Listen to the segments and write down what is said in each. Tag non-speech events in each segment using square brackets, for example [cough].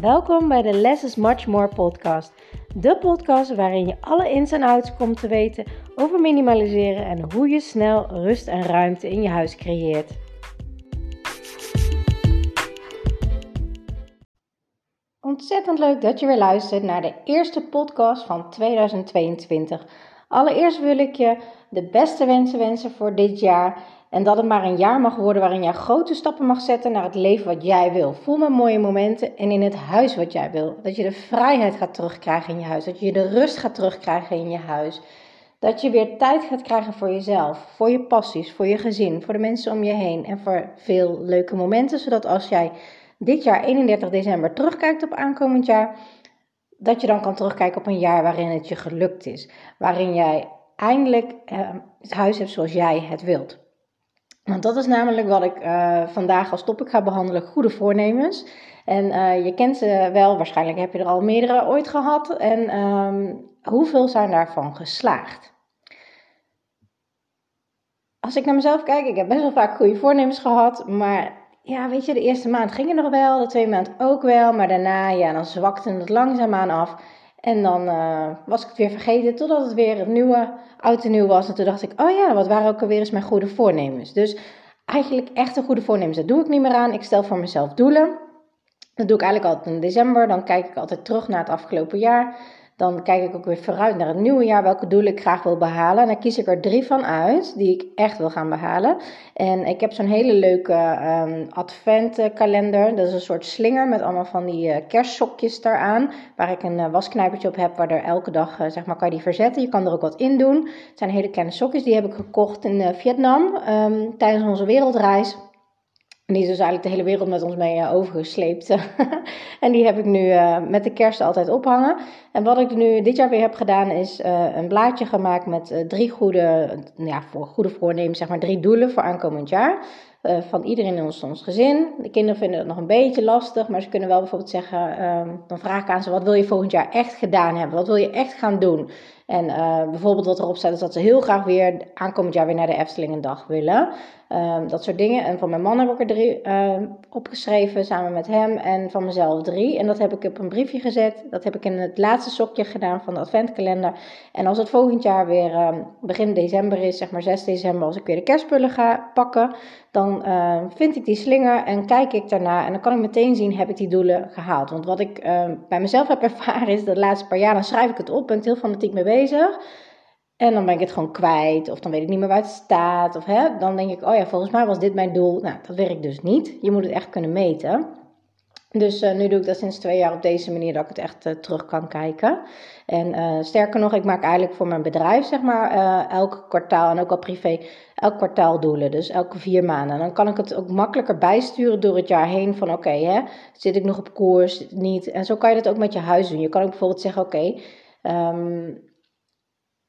Welkom bij de Less is Much More podcast. De podcast waarin je alle ins en outs komt te weten over minimaliseren en hoe je snel rust en ruimte in je huis creëert. Ontzettend leuk dat je weer luistert naar de eerste podcast van 2022. Allereerst wil ik je de beste wensen wensen voor dit jaar. En dat het maar een jaar mag worden waarin jij grote stappen mag zetten naar het leven wat jij wil. Voel met mooie momenten en in het huis wat jij wil. Dat je de vrijheid gaat terugkrijgen in je huis. Dat je de rust gaat terugkrijgen in je huis. Dat je weer tijd gaat krijgen voor jezelf, voor je passies, voor je gezin, voor de mensen om je heen en voor veel leuke momenten. Zodat als jij dit jaar 31 december terugkijkt op aankomend jaar, dat je dan kan terugkijken op een jaar waarin het je gelukt is. Waarin jij eindelijk eh, het huis hebt zoals jij het wilt. Want dat is namelijk wat ik uh, vandaag als topic ga behandelen: goede voornemens. En uh, je kent ze wel, waarschijnlijk heb je er al meerdere ooit gehad. En um, hoeveel zijn daarvan geslaagd? Als ik naar mezelf kijk, ik heb best wel vaak goede voornemens gehad. Maar ja, weet je, de eerste maand ging het nog wel, de tweede maand ook wel. Maar daarna, ja, dan zwakte het langzaamaan af. En dan uh, was ik het weer vergeten totdat het weer het nieuwe, oud en nieuw was. En toen dacht ik, oh ja, wat waren ook alweer eens mijn goede voornemens. Dus eigenlijk echte goede voornemens, dat doe ik niet meer aan. Ik stel voor mezelf doelen. Dat doe ik eigenlijk altijd in december. Dan kijk ik altijd terug naar het afgelopen jaar. Dan kijk ik ook weer vooruit naar het nieuwe jaar, welke doelen ik graag wil behalen. En dan kies ik er drie van uit die ik echt wil gaan behalen. En ik heb zo'n hele leuke um, adventkalender. Dat is een soort slinger met allemaal van die uh, kerstsokjes daaraan. Waar ik een uh, wasknijpertje op heb, waar er elke dag uh, zeg maar, kan je die verzetten. Je kan er ook wat in doen. Het zijn hele kleine sokjes, die heb ik gekocht in Vietnam um, tijdens onze wereldreis. En die is dus eigenlijk de hele wereld met ons mee uh, overgesleept. [laughs] en die heb ik nu uh, met de kerst altijd ophangen. En wat ik nu dit jaar weer heb gedaan is uh, een blaadje gemaakt met drie goede, ja, voor goede voornemens, zeg maar drie doelen voor aankomend jaar. van iedereen in ons, ons gezin. De kinderen vinden het nog een beetje lastig, maar ze kunnen wel bijvoorbeeld zeggen, ehm, dan vraag ik aan ze, wat wil je volgend jaar echt gedaan hebben? Wat wil je echt gaan doen? En bijvoorbeeld wat erop staat is dat ze heel graag weer aankomend jaar weer naar de Efteling een dag willen. Um, dat soort dingen. En van mijn man heb ik er drie uh, opgeschreven samen met hem. En van mezelf drie. En dat heb ik op een briefje gezet. Dat heb ik in het laatste sokje gedaan van de adventkalender. En als het volgend jaar weer uh, begin december is, zeg maar 6 december, als ik weer de kerstspullen ga pakken, dan vind ik die slinger en kijk ik daarna. En dan kan ik meteen zien, heb ik die doelen gehaald. Want wat ik ehm, bij mezelf heb ervaren is dat de laatste paar jaar, dan schrijf ik het op, ben ik heel fanatiek mee bezig. En dan ben ik het gewoon kwijt, of dan weet ik niet meer waar het staat. Of hè, dan denk ik, oh ja, volgens mij was dit mijn doel. Nou, dat werkt dus niet. Je moet het echt kunnen meten. Dus uh, nu doe ik dat sinds twee jaar op deze manier dat ik het echt uh, terug kan kijken. En uh, sterker nog, ik maak eigenlijk voor mijn bedrijf, zeg maar, elk kwartaal en ook al privé, elk kwartaal doelen. Dus elke vier maanden. Dan kan ik het ook makkelijker bijsturen door het jaar heen. Van oké, okay, zit ik nog op koers, niet. En zo kan je dat ook met je huis doen. Je kan ook bijvoorbeeld zeggen, oké, um,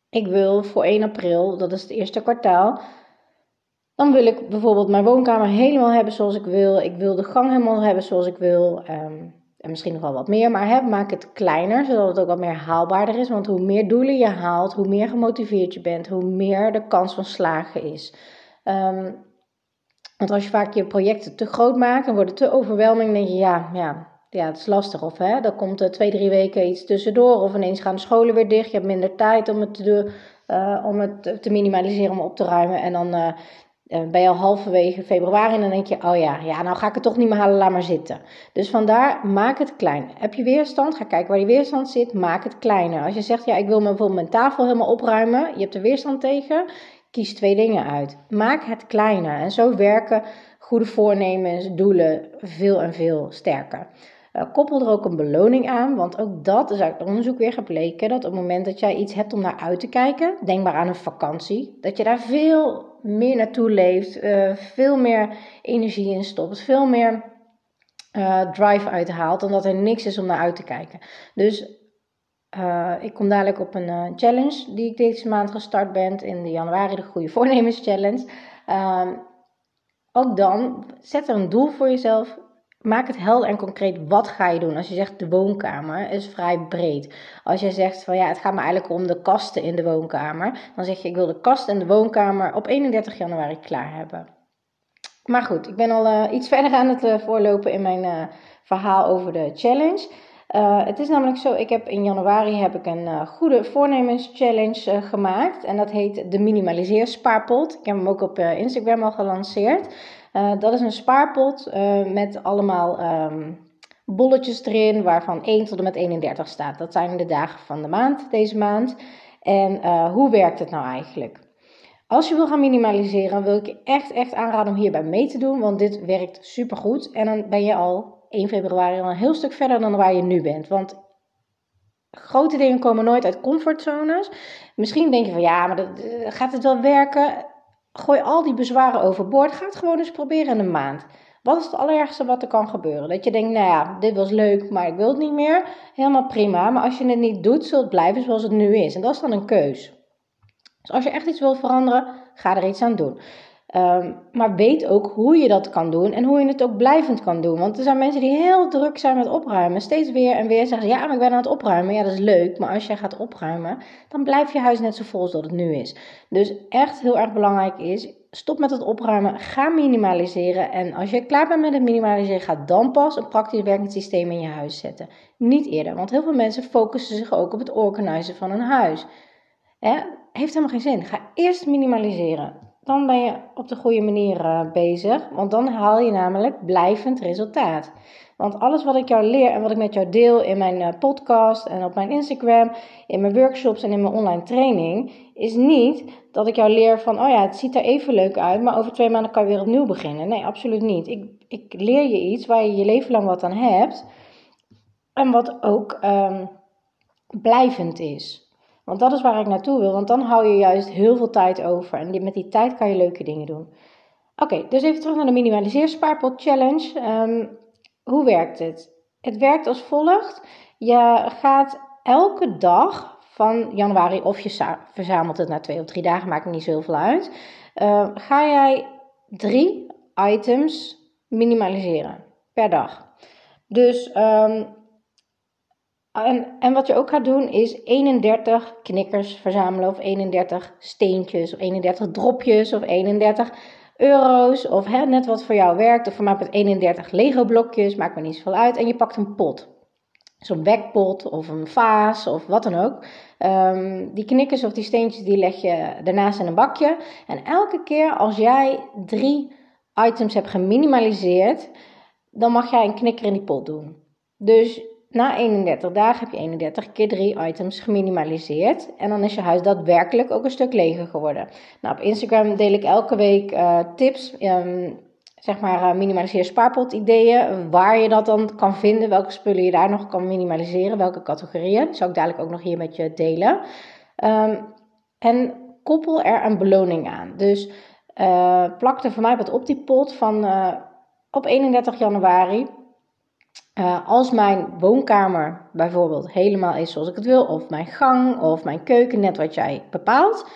ik wil voor 1 april, dat is het eerste kwartaal, dan wil ik bijvoorbeeld mijn woonkamer helemaal hebben zoals ik wil. Ik wil de gang helemaal hebben zoals ik wil. Um, en misschien nog wel wat meer, maar hè, maak het kleiner, zodat het ook wat meer haalbaarder is. Want hoe meer doelen je haalt, hoe meer gemotiveerd je bent, hoe meer de kans van slagen is. Um, want als je vaak je projecten te groot maakt en worden te overweldigend, denk je ja, ja, ja, het is lastig. Of hè, dan komt er twee, drie weken iets tussendoor. Of ineens gaan de scholen weer dicht. Je hebt minder tijd om het te, uh, om het te minimaliseren, om op te ruimen. En dan uh, ben je al halverwege februari en dan denk je, oh ja, ja, nou ga ik het toch niet meer halen, laat maar zitten. Dus vandaar, maak het klein. Heb je weerstand? Ga kijken waar die weerstand zit, maak het kleiner. Als je zegt, ja, ik wil bijvoorbeeld mijn tafel helemaal opruimen, je hebt er weerstand tegen, kies twee dingen uit. Maak het kleiner. En zo werken goede voornemens, doelen veel en veel sterker. Uh, koppel er ook een beloning aan, want ook dat is uit onderzoek weer gebleken dat op het moment dat jij iets hebt om naar uit te kijken, denk maar aan een vakantie, dat je daar veel meer naartoe leeft, uh, veel meer energie in stopt, veel meer uh, drive uithaalt, dan dat er niks is om naar uit te kijken. Dus ik kom dadelijk op een challenge die ik deze maand gestart ben in de januari, de Goede Voornemens Challenge. Ehm, ook dan, zet er een doel voor jezelf maak het helder en concreet. Wat ga je doen? Als je zegt de woonkamer is vrij breed. Als je zegt van ja, het gaat me eigenlijk om de kasten in de woonkamer. Dan zeg je ik wil de kast en de woonkamer op 31 januari klaar hebben. Maar goed, ik ben al uh, iets [laughs] verder aan het uh, voorlopen in mijn uh, verhaal over de challenge. Het is namelijk zo, ik heb in januari heb ik een goede voornemens challenge gemaakt. En dat heet de Minimaliseer Spaarpot. Ik heb hem ook op Instagram al gelanceerd. Dat is een spaarpot met allemaal um, bolletjes erin, waarvan 1 tot en met 31 staat. Dat zijn de dagen van de maand, deze maand. En hoe werkt het nou eigenlijk? Als je wil gaan minimaliseren, wil ik je echt, echt aanraden om hierbij mee te doen, want dit werkt supergoed. En dan ben je al 1 februari al een heel stuk verder dan waar je nu bent. Want grote dingen komen nooit uit comfortzones. Misschien denk je van ja, maar dat, eh, gaat het wel werken? Gooi al die bezwaren overboord. Ga het gewoon eens proberen in een maand. Wat is het allerergste wat er kan gebeuren? Dat je denkt, nou ja, dit was leuk, maar ik wil het niet meer. Helemaal prima. Maar als je het niet doet, zult het blijven zoals het nu is. En dat is dan een keus. Dus als je echt iets wilt veranderen, ga er iets aan doen. Ehm, maar weet ook hoe je dat kan doen en hoe je het ook blijvend kan doen. Want er zijn mensen die heel druk zijn met opruimen. Steeds weer en weer zeggen ja, maar ik ben aan het opruimen. Ja, dat is leuk. Maar als jij gaat opruimen, dan blijft je huis net zo vol als dat het nu is. Dus echt heel erg belangrijk is, stop met het opruimen. Ga minimaliseren. En als je klaar bent met het minimaliseren, ga dan pas een praktisch werkend systeem in je huis zetten. Niet eerder. Want heel veel mensen focussen zich ook op het organiseren van een huis. Heeft helemaal geen zin. Ga eerst minimaliseren dan ben je op de goede manier uh, bezig. Want dan haal je namelijk blijvend resultaat. Want alles wat ik jou leer en wat ik met jou deel in mijn uh, podcast en op mijn Instagram, in mijn workshops en in mijn online training, is niet dat ik jou leer van, oh ja, het ziet er even leuk uit, maar over twee maanden kan je weer opnieuw beginnen. Nee, absoluut niet. Ik, ik leer je iets waar je je leven lang wat aan hebt en wat ook um, blijvend is. Want dat is waar ik naartoe wil, want dan hou je juist heel veel tijd over. En met die tijd kan je leuke dingen doen. Oké, dus even terug naar de minimaliseer spaarpot challenge. Ehm, hoe werkt het? Het werkt als volgt. Je gaat elke dag van januari, of je verzamelt het na twee of drie dagen, maakt niet zoveel uit. Uh, ga jij drie items minimaliseren per dag. Dus um, en, en wat je ook gaat doen is 31 knikkers verzamelen of 31 steentjes of 31 dropjes of 31 euro's of hè, net wat voor jou werkt. Of voor mij met 31 Lego blokjes, maakt me niet zoveel uit. En je pakt een pot. Zo'n bekpot of een vaas of wat dan ook. Um, die knikkers of die steentjes die leg je daarnaast in een bakje. En elke keer als jij drie items hebt geminimaliseerd, dan mag jij een knikker in die pot doen. Dus na 31 dagen heb je 31 keer 3 items geminimaliseerd. En dan is je huis daadwerkelijk ook een stuk leger geworden. Nou, op Instagram deel ik elke week uh, tips, um, zeg maar uh, minimaliseer spaarpot ideeën. Waar je dat dan kan vinden, welke spullen je daar nog kan minimaliseren, welke categorieën. Dat zal ik dadelijk ook nog hier met je delen. Um, en koppel er een beloning aan. Dus uh, plak er voor mij wat op die pot van op 31 januari uh, als mijn woonkamer bijvoorbeeld helemaal is zoals ik het wil, of mijn gang of mijn keuken, net wat jij bepaalt.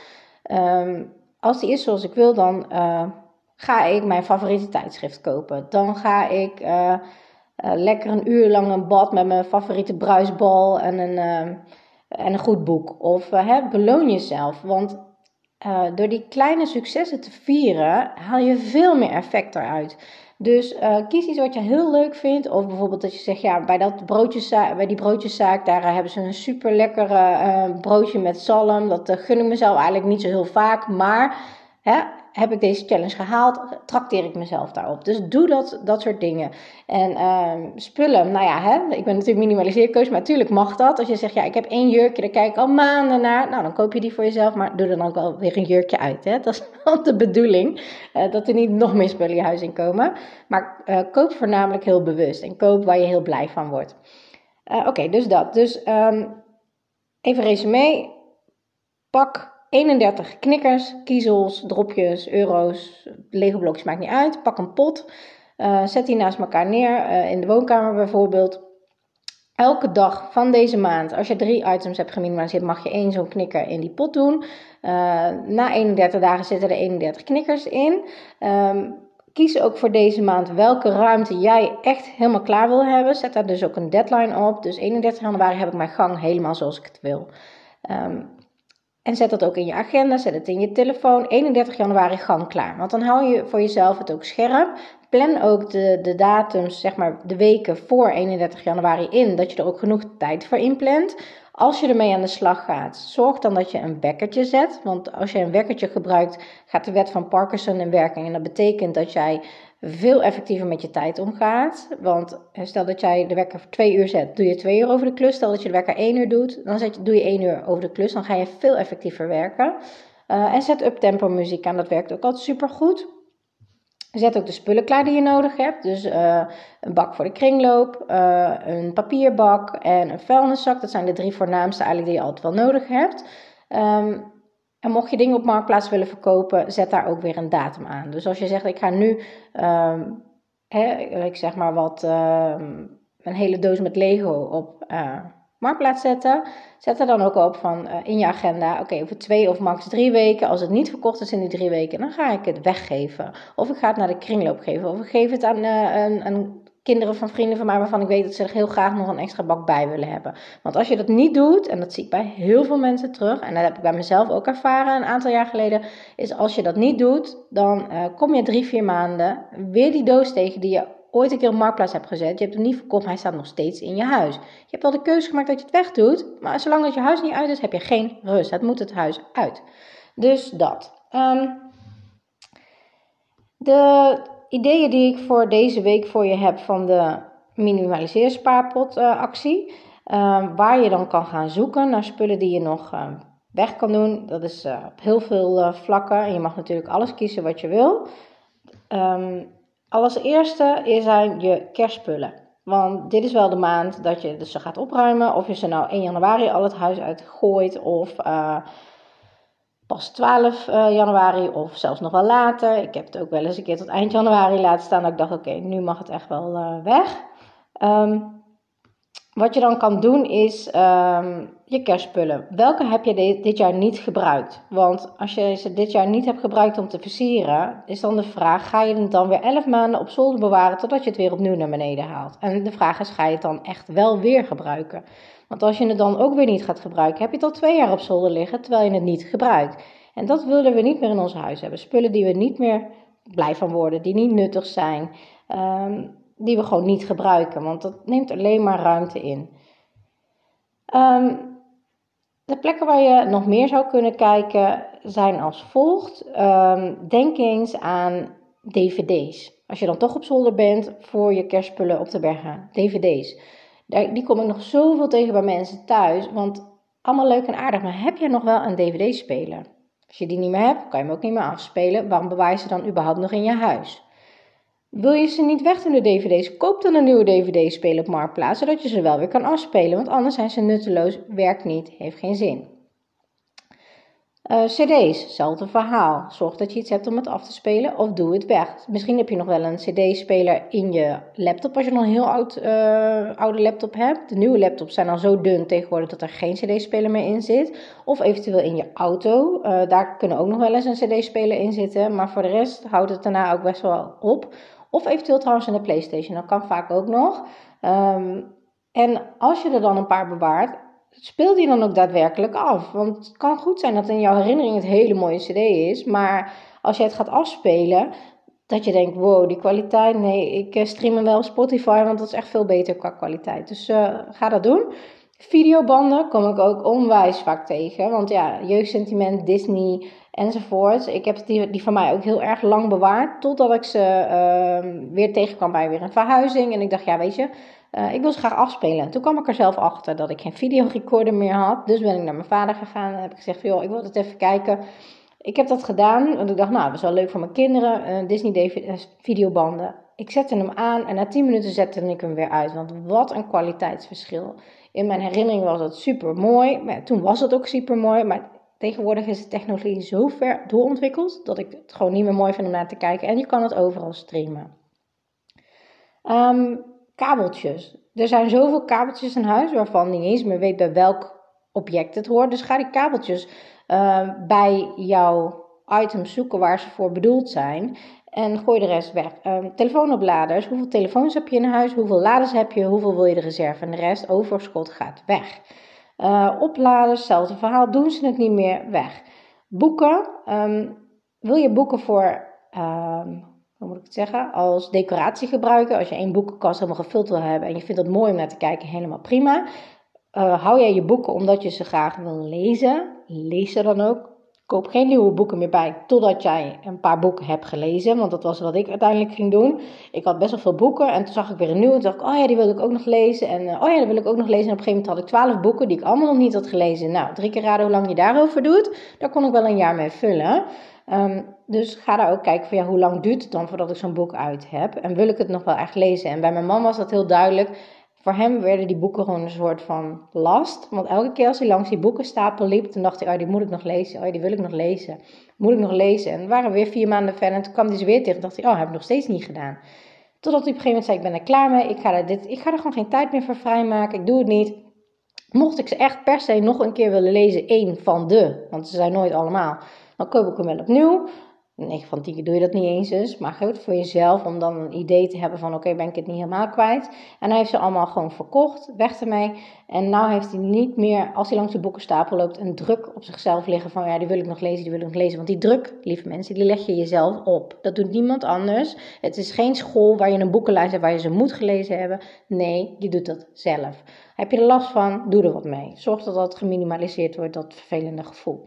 Um, als die is zoals ik wil, dan uh, ga ik mijn favoriete tijdschrift kopen. Dan ga ik uh, lekker een uur lang een bad met mijn favoriete bruisbal en een, en een goed boek. Of hè, beloon jezelf, want door die kleine successen te vieren, haal je veel meer effect eruit. Dus uh, kies iets wat je heel leuk vindt. Of bijvoorbeeld dat je zegt, ja, bij, dat broodjeszaak, bij die broodjeszaak, daar uh, hebben ze een super lekkere uh, broodje met zalm. Dat gun ik mezelf eigenlijk niet zo heel vaak. Maar hè, heb ik deze challenge gehaald, trakteer ik mezelf daarop. Dus doe dat, dat soort dingen. En uh, spullen, nou ja, hè, ik ben natuurlijk minimaliseercoach, maar natuurlijk mag dat. Als je zegt, ja, ik heb één jurkje, daar kijk ik al maanden naar. Nou, dan koop je die voor jezelf, maar doe er dan ook wel weer een jurkje uit. Hè? [laughs] Dat is wel de bedoeling, uh, dat er niet nog meer spullen je huis in komen. Maar uh, koop voornamelijk heel bewust en koop waar je heel blij van wordt. Eh, oké, dus dat. Dus um, even resume. Pak 31 knikkers, kiezels, dropjes, euro's, legoblokjes, maakt niet uit. Pak een pot, uh, zet die naast elkaar neer, uh, in de woonkamer bijvoorbeeld. Elke dag van deze maand, als je drie items hebt geminimaliseerd, mag je één zo'n knikker in die pot doen. Uh, na 31 dagen zitten er 31 knikkers in. Um, kies ook voor deze maand welke ruimte jij echt helemaal klaar wil hebben. Zet daar dus ook een deadline op. Dus 31 januari heb ik mijn gang helemaal zoals ik het wil. Um, en zet dat ook in je agenda, zet het in je telefoon. 31 januari gang klaar. Want dan hou je voor jezelf het ook scherp. plan ook de, de datums, zeg maar de weken voor 31 januari in, dat je er ook genoeg tijd voor inplant. Als je ermee aan de slag gaat, zorg dan dat je een wekkertje zet. Want als je een wekkertje gebruikt, gaat de wet van Parkinson in werking. En dat betekent dat jij veel effectiever met je tijd omgaat. Want stel dat jij de wekker twee uur zet, doe je twee uur over de klus. Stel dat je de wekker één uur doet, dan zet je, doe je één uur over de klus. Dan ga je veel effectiever werken. Uh, en zet up tempo muziek aan, dat werkt ook altijd super goed. Zet ook de spullen klaar die je nodig hebt. Dus uh, een bak voor de kringloop, uh, een papierbak en een vuilniszak. Dat zijn de drie voornaamste eigenlijk die je altijd wel nodig hebt. Um, en mocht je dingen op Marktplaats willen verkopen, zet daar ook weer een datum aan. Dus als je zegt, ik ga nu, um, hè, ik zeg maar wat, um, een hele doos met Lego op uh, Marktplaats zetten. Zet er dan ook op van uh, in je agenda, oké, over twee of max drie weken. Als het niet verkocht is in die drie weken, dan ga ik het weggeven. Of ik ga het naar de kringloop geven. Of ik geef het aan uh, een, een kinderen van vrienden van mij waarvan ik weet dat ze er heel graag nog een extra bak bij willen hebben. Want als je dat niet doet, en dat zie ik bij heel veel mensen terug, en dat heb ik bij mezelf ook ervaren een aantal jaar geleden, is als je dat niet doet, dan uh, kom je drie, vier maanden weer die doos tegen die je ooit een keer op Marktplaats hebt gezet. Je hebt hem niet verkocht, hij staat nog steeds in je huis. Je hebt wel de keuze gemaakt dat je het wegdoet, maar zolang dat je huis niet uit is, heb je geen rust. Het moet het huis uit. Dus dat. Um, de ideeën die ik voor deze week voor je heb van de minimaliseer spaarpot uh, actie. Uh, waar je dan kan gaan zoeken naar spullen die je nog uh, weg kan doen. Dat is uh, op heel veel vlakken. En je mag natuurlijk alles kiezen wat je wil. Um, als eerste zijn je kerstspullen. Want dit is wel de maand dat je dus ze gaat opruimen. Of je ze nou 1 januari al het huis uitgooit. Of pas 12 uh, eh, januari of zelfs nog wel later. Ik heb het ook wel eens een keer tot eind januari laten staan. Dat ik dacht, oké, nu mag het echt wel uh, weg. Um, wat je dan kan doen is um, je kerstspullen. Welke heb je dit, dit jaar niet gebruikt? Want als je ze dit jaar niet hebt gebruikt om te versieren, is dan de vraag: ga je het dan weer 11 maanden op zolder bewaren totdat je het weer opnieuw naar beneden haalt? En de vraag is: ga je het dan echt wel weer gebruiken? Want als je het dan ook weer niet gaat gebruiken, heb je het al twee jaar op zolder liggen terwijl je het niet gebruikt. En dat willen we niet meer in ons huis hebben. Spullen die we niet meer blij van worden, die niet nuttig zijn, um, die we gewoon niet gebruiken, want dat neemt alleen maar ruimte in. Um, de plekken waar je nog meer zou kunnen kijken zijn als volgt. Um, denk eens aan dvd's. Als je dan toch op zolder bent voor je kerstspullen op te bergen, dvd's die kom ik nog zoveel tegen bij mensen thuis. Want allemaal leuk en aardig, maar heb je nog wel een dvd-speler? Als je die niet meer hebt, kan je hem ook niet meer afspelen. Waarom bewaar je ze dan überhaupt nog in je huis? Wil je ze niet weg doen, de dvd's? Koop dan een nieuwe dvd-speler op Marktplaats, zodat je ze wel weer kan afspelen. Want anders zijn ze nutteloos, werkt niet, heeft geen zin. Uh, CD's, hetzelfde verhaal. Zorg dat je iets hebt om het af te spelen of doe het weg. Misschien heb je nog wel een CD-speler in je laptop als je nog een heel oud, uh, oude laptop hebt. De nieuwe laptops zijn al zo dun tegenwoordig dat er geen CD-speler meer in zit. Of eventueel in je auto. Uh, daar kunnen ook nog wel eens een CD-speler in zitten. Maar voor de rest houdt het daarna ook best wel op. Of eventueel trouwens in de PlayStation. Dat kan vaak ook nog. Um, en als je er dan een paar bewaart, speel die dan ook daadwerkelijk af? Want het kan goed zijn dat in jouw herinnering het hele mooie CD is, maar als je het gaat afspelen, dat je denkt: wow, die kwaliteit, nee, ik eh, stream hem wel op Spotify, want dat is echt veel beter qua kwaliteit. Dus uh, ga dat doen. Videobanden kom ik ook onwijs vaak tegen. Want ja, jeugdsentiment, Disney enzovoort. Ik heb die, die van mij ook heel erg lang bewaard. Totdat ik ze uh, weer tegenkwam bij weer een verhuizing. En ik dacht, ja, weet je, uh, ik wil ze graag afspelen. Toen kwam ik er zelf achter dat ik geen videorecorder meer had. Dus ben ik naar mijn vader gegaan en heb ik gezegd: joh, ik wil het even kijken. Ik heb dat gedaan, want ik dacht, nou, dat is wel leuk voor mijn kinderen. Uh, Disney uh, videobanden. Ik zette hem aan en na 10 minuten zette ik hem weer uit. Want wat een kwaliteitsverschil. In mijn herinnering was het super mooi. Toen was het ook super mooi. Maar tegenwoordig is de technologie zo ver doorontwikkeld dat ik het gewoon niet meer mooi vind om naar te kijken. En je kan het overal streamen. Um, kabeltjes. Er zijn zoveel kabeltjes in huis waarvan niet eens meer weet bij welk object het hoort. Dus ga die kabeltjes uh, bij jouw items zoeken waar ze voor bedoeld zijn. En gooi de rest weg. Uh, telefoonopladers. Hoeveel telefoons heb je in huis? Hoeveel laders heb je? Hoeveel wil je de reserve? En de rest, overschot, gaat weg. Uh, opladers, hetzelfde verhaal. Doen ze het niet meer weg. Boeken. Um, wil je boeken voor um, moet ik zeggen, als decoratie gebruiken. Als je één boekenkast helemaal gevuld wil hebben en je vindt het mooi om naar te kijken, helemaal prima. Uh, hou jij je boeken omdat je ze graag wil lezen, lees ze dan ook. Koop geen nieuwe boeken meer bij totdat jij een paar boeken hebt gelezen. Want dat was wat ik uiteindelijk ging doen. Ik had best wel veel boeken en toen zag ik weer een nieuwe. En toen dacht ik, oh ja, die wil ik ook nog lezen. En uh, oh ja, dat wil ik ook nog lezen. En op een gegeven moment had ik twaalf boeken die ik allemaal nog niet had gelezen. Nou, drie keer raden hoe lang je daarover doet. Daar kon ik wel een jaar mee vullen. Um, dus ga daar ook kijken van ja, hoe lang duurt het dan voordat ik zo'n boek uit heb. En wil ik het nog wel echt lezen. En bij mijn man was dat heel duidelijk. Voor hem werden die boeken gewoon een soort van last. Want elke keer als hij langs die boekenstapel liep, dan dacht hij, oh, die moet ik nog lezen. Oh, die wil ik nog lezen. Moet ik nog lezen. En waren weer vier maanden verder en toen kwam hij ze weer tegen. En dacht hij, oh, heb ik nog steeds niet gedaan. Totdat hij op een gegeven moment zei, ik ben er klaar mee. Ik ga er, dit, ik ga er gewoon geen tijd meer voor vrijmaken. Ik doe het niet. Mocht ik ze echt per se nog een keer willen lezen, één van de, want ze zijn nooit allemaal, koop ik hem wel opnieuw. 9 van 10 keer doe je dat niet eens dus. Maar goed, voor jezelf om dan een idee te hebben van oké, ben ik het niet helemaal kwijt. En hij heeft ze allemaal gewoon verkocht, weg ermee. En nu heeft hij niet meer, als hij langs de boekenstapel loopt, een druk op zichzelf liggen van ja, die wil ik nog lezen, die wil ik nog lezen. Want die druk, lieve mensen, die leg je jezelf op. Dat doet niemand anders. Het is geen school waar je een boekenlijst hebt waar je ze moet gelezen hebben. Nee, je doet dat zelf. Heb je er last van, doe er wat mee. Zorg dat dat geminimaliseerd wordt, dat vervelende gevoel.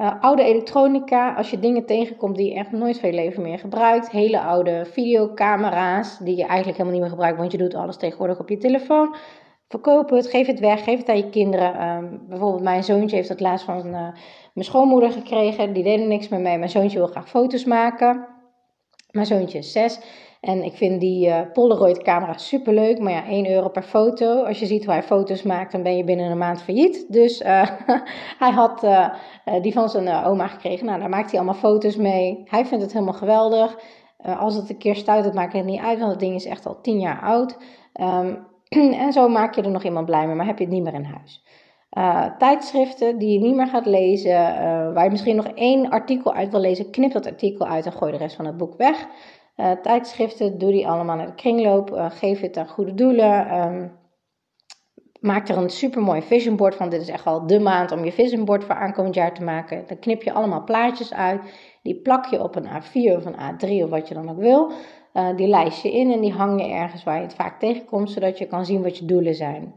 Uh, oude elektronica, als je dingen tegenkomt die je echt nooit veel leven meer gebruikt. Hele oude videocamera's die je eigenlijk helemaal niet meer gebruikt, want je doet alles tegenwoordig op je telefoon. Verkoop het, geef het weg, geef het aan je kinderen. Ehm, bijvoorbeeld mijn zoontje heeft dat laatst van uh, mijn schoonmoeder gekregen. Die deed er niks meer mee. Mijn zoontje wil graag foto's maken. Mijn zoontje is zes. En ik vind die uh, Polaroid camera super leuk. Maar ja, 1 euro per foto. Als je ziet hoe hij foto's maakt, dan ben je binnen een maand failliet. Dus uh, [laughs] hij had uh, die van zijn oma gekregen. Nou, daar maakt hij allemaal foto's mee. Hij vindt het helemaal geweldig. als het een keer stuit, maakt het niet uit. Want het ding is echt al 10 jaar oud. Um, [clears throat] en zo maak je er nog iemand blij mee. Maar heb je het niet meer in huis. tijdschriften die je niet meer gaat lezen, waar je misschien nog één artikel uit wil lezen, knip dat artikel uit en gooi de rest van het boek weg. Uh, tijdschriften, doe die allemaal naar de kringloop. Uh, geef het aan goede doelen. Um, maak er een super mooi vision board van. Dit is echt al de maand om je vision board voor aankomend jaar te maken. Dan knip je allemaal plaatjes uit. Die plak je op een A4 of een A3 of wat je dan ook wil. Uh, die lijst je in en die hang je ergens waar je het vaak tegenkomt, zodat je kan zien wat je doelen zijn.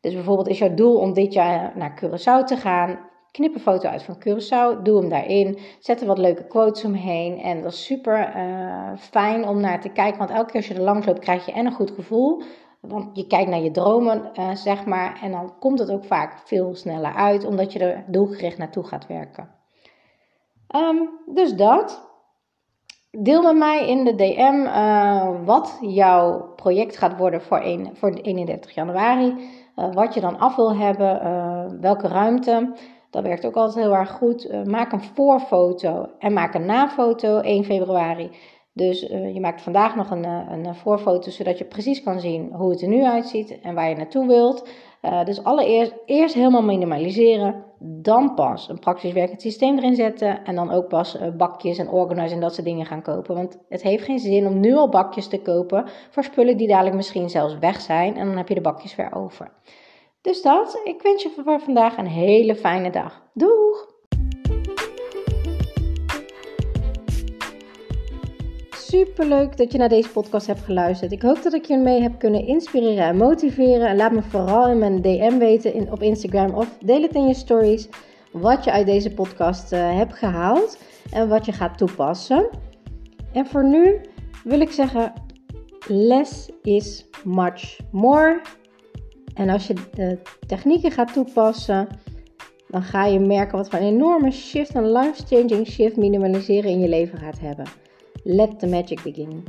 Dus bijvoorbeeld is jouw doel om dit jaar naar Curaçao te gaan. Knip een foto uit van Curaçao, doe hem daarin, zet er wat leuke quotes omheen. En dat is super uh, fijn om naar te kijken, want elke keer als je er langs loopt krijg je en een goed gevoel. Want je kijkt naar je dromen, uh, zeg maar, en dan komt het ook vaak veel sneller uit, omdat je er doelgericht naartoe gaat werken. Um, dus dat. Deel met mij in de DM uh, wat jouw project gaat worden voor, een, voor 31 januari. wat je dan af wil hebben, welke ruimte. Dat werkt ook altijd heel erg goed. Uh, maak een voorfoto en maak een nafoto 1 februari. Dus uh, je maakt vandaag nog een, eh, een voorfoto, zodat je precies kan zien hoe het er nu uitziet en waar je naartoe wilt. Dus allereerst eerst helemaal minimaliseren, dan pas een praktisch werkend systeem erin zetten en dan ook pas bakjes en organizers en dat soort dingen gaan kopen. Want het heeft geen zin om nu al bakjes te kopen voor spullen die dadelijk misschien zelfs weg zijn en dan heb je de bakjes weer over. Dus dat, ik wens je voor vandaag een hele fijne dag. Doeg! Super leuk dat je naar deze podcast hebt geluisterd. Ik hoop dat ik je mee heb kunnen inspireren en motiveren. En laat me vooral in mijn DM weten in, op Instagram of deel het in je stories wat je uit deze podcast uh, hebt gehaald en wat je gaat toepassen. En voor nu wil ik zeggen: less is much more. En als je de technieken gaat toepassen, dan ga je merken wat voor een enorme shift, een life-changing shift minimaliseren in je leven gaat hebben. Let the magic begin.